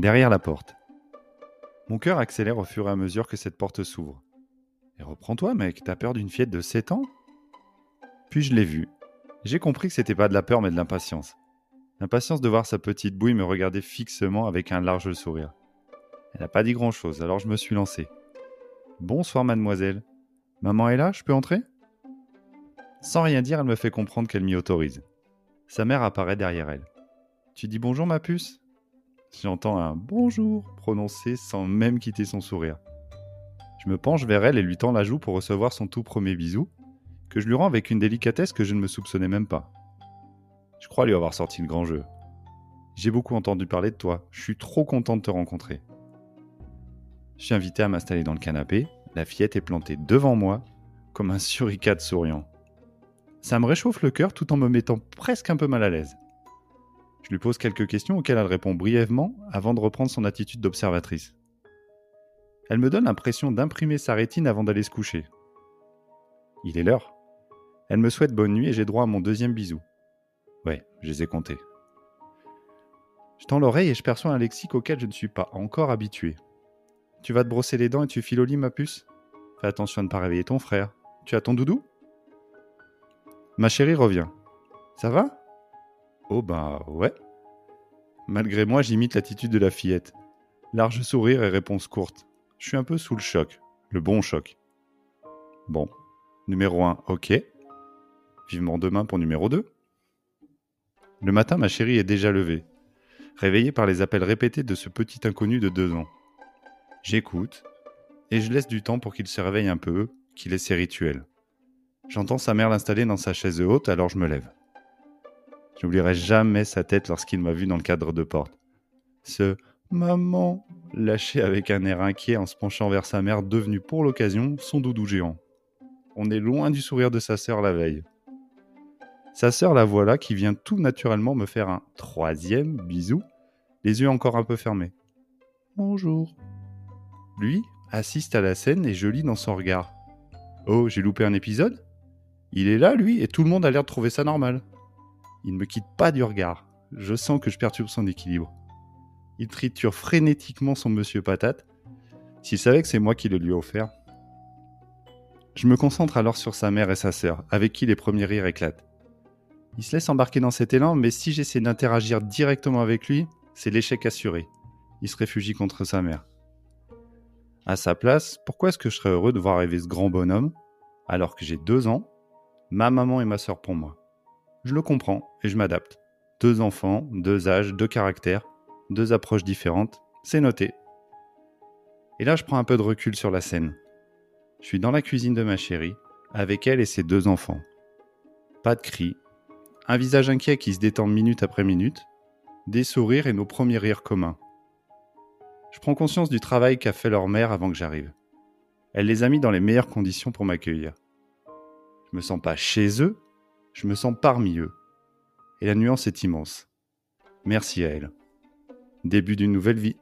derrière la porte. Mon cœur accélère au fur et à mesure que cette porte s'ouvre. Et reprends-toi, mec, t'as peur d'une fillette de 7 ans? Puis je l'ai vue. J'ai compris que c'était pas de la peur mais de l'impatience. L'impatience de voir sa petite bouille me regarder fixement avec un large sourire. Elle n'a pas dit grand-chose, alors je me suis lancé. Bonsoir, mademoiselle. Maman est là, je peux entrer? Sans rien dire, elle me fait comprendre qu'elle m'y autorise. Sa mère apparaît derrière elle. Tu dis bonjour, ma puce? J'entends un bonjour prononcé sans même quitter son sourire. Je me penche vers elle et lui tends la joue pour recevoir son tout premier bisou, que je lui rends avec une délicatesse que je ne me soupçonnais même pas. Je crois lui avoir sorti le grand jeu. J'ai beaucoup entendu parler de toi, je suis trop content de te rencontrer. Je suis invité à m'installer dans le canapé, la fillette est plantée devant moi, comme un suricate souriant. Ça me réchauffe le cœur tout en me mettant presque un peu mal à l'aise. Je lui pose quelques questions auxquelles elle répond brièvement avant de reprendre son attitude d'observatrice. Elle me donne l'impression d'imprimer sa rétine avant d'aller se coucher. Il est l'heure. Elle me souhaite bonne nuit et j'ai droit à mon deuxième bisou. Ouais, je les ai comptés. Je tends l'oreille et je perçois un lexique auquel je ne suis pas encore habitué. Tu vas te brosser les dents et tu files au lit, ma puce? Fais attention à ne pas réveiller ton frère. Tu as ton doudou? Ma chérie revient. Ça va? Oh bah ouais. Malgré moi, j'imite l'attitude de la fillette. Large sourire et réponse courte. Je suis un peu sous le choc. Le bon choc. Bon. Numéro 1, ok. Vivement demain pour numéro 2. Le matin, ma chérie est déjà levée, réveillée par les appels répétés de ce petit inconnu de deux ans. J'écoute, et je laisse du temps pour qu'il se réveille un peu, qu'il ait ses rituels. J'entends sa mère l'installer dans sa chaise haute, alors je me lève. J'oublierai jamais sa tête lorsqu'il m'a vu dans le cadre de porte. Ce maman lâché avec un air inquiet en se penchant vers sa mère devenue pour l'occasion son doudou géant. On est loin du sourire de sa sœur la veille. Sa sœur la voilà qui vient tout naturellement me faire un troisième bisou, les yeux encore un peu fermés. Bonjour. Lui assiste à la scène et je lis dans son regard. Oh, j'ai loupé un épisode? Il est là, lui, et tout le monde a l'air de trouver ça normal. Il ne me quitte pas du regard. Je sens que je perturbe son équilibre. Il triture frénétiquement son monsieur patate. S'il savait que c'est moi qui le lui ai offert. Je me concentre alors sur sa mère et sa sœur, avec qui les premiers rires éclatent. Il se laisse embarquer dans cet élan, mais si j'essaie d'interagir directement avec lui, c'est l'échec assuré. Il se réfugie contre sa mère. À sa place, pourquoi est-ce que je serais heureux de voir arriver ce grand bonhomme, alors que j'ai deux ans, ma maman et ma sœur pour moi? Je le comprends et je m'adapte. Deux enfants, deux âges, deux caractères, deux approches différentes, c'est noté. Et là, je prends un peu de recul sur la scène. Je suis dans la cuisine de ma chérie, avec elle et ses deux enfants. Pas de cris, un visage inquiet qui se détend minute après minute, des sourires et nos premiers rires communs. Je prends conscience du travail qu'a fait leur mère avant que j'arrive. Elle les a mis dans les meilleures conditions pour m'accueillir. Je me sens pas chez eux, je me sens parmi eux. Et la nuance est immense. Merci à elle. Début d'une nouvelle vie.